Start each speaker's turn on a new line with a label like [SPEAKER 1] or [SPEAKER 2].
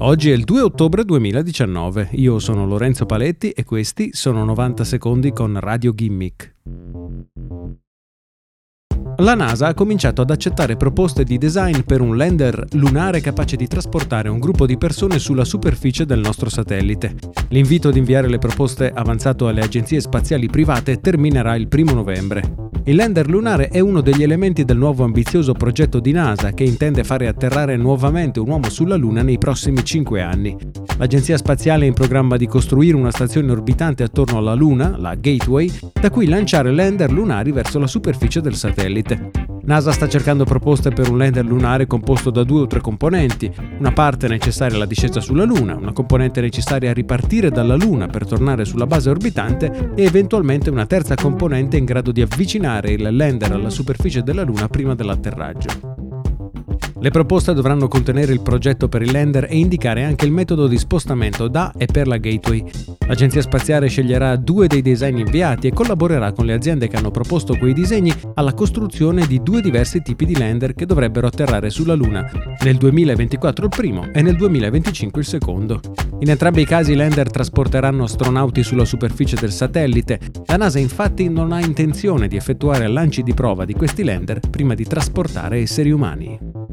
[SPEAKER 1] Oggi è il 2 ottobre 2019, io sono Lorenzo Paletti e questi sono 90 secondi con Radio Gimmick. La NASA ha cominciato ad accettare proposte di design per un lander lunare capace di trasportare un gruppo di persone sulla superficie del nostro satellite. L'invito ad inviare le proposte avanzato alle agenzie spaziali private terminerà il 1 novembre. Il lander lunare è uno degli elementi del nuovo ambizioso progetto di NASA che intende fare atterrare nuovamente un uomo sulla Luna nei prossimi cinque anni. L'agenzia spaziale è in programma di costruire una stazione orbitante attorno alla Luna, la Gateway, da cui lanciare lander lunari verso la superficie del satellite. NASA sta cercando proposte per un lander lunare composto da due o tre componenti, una parte necessaria alla discesa sulla Luna, una componente necessaria a ripartire dalla Luna per tornare sulla base orbitante e eventualmente una terza componente in grado di avvicinare il lander alla superficie della Luna prima dell'atterraggio. Le proposte dovranno contenere il progetto per il lander e indicare anche il metodo di spostamento da e per la gateway. L'agenzia spaziale sceglierà due dei design inviati e collaborerà con le aziende che hanno proposto quei disegni alla costruzione di due diversi tipi di lander che dovrebbero atterrare sulla Luna, nel 2024 il primo e nel 2025 il secondo. In entrambi i casi i lander trasporteranno astronauti sulla superficie del satellite. La NASA infatti non ha intenzione di effettuare lanci di prova di questi lander prima di trasportare esseri umani.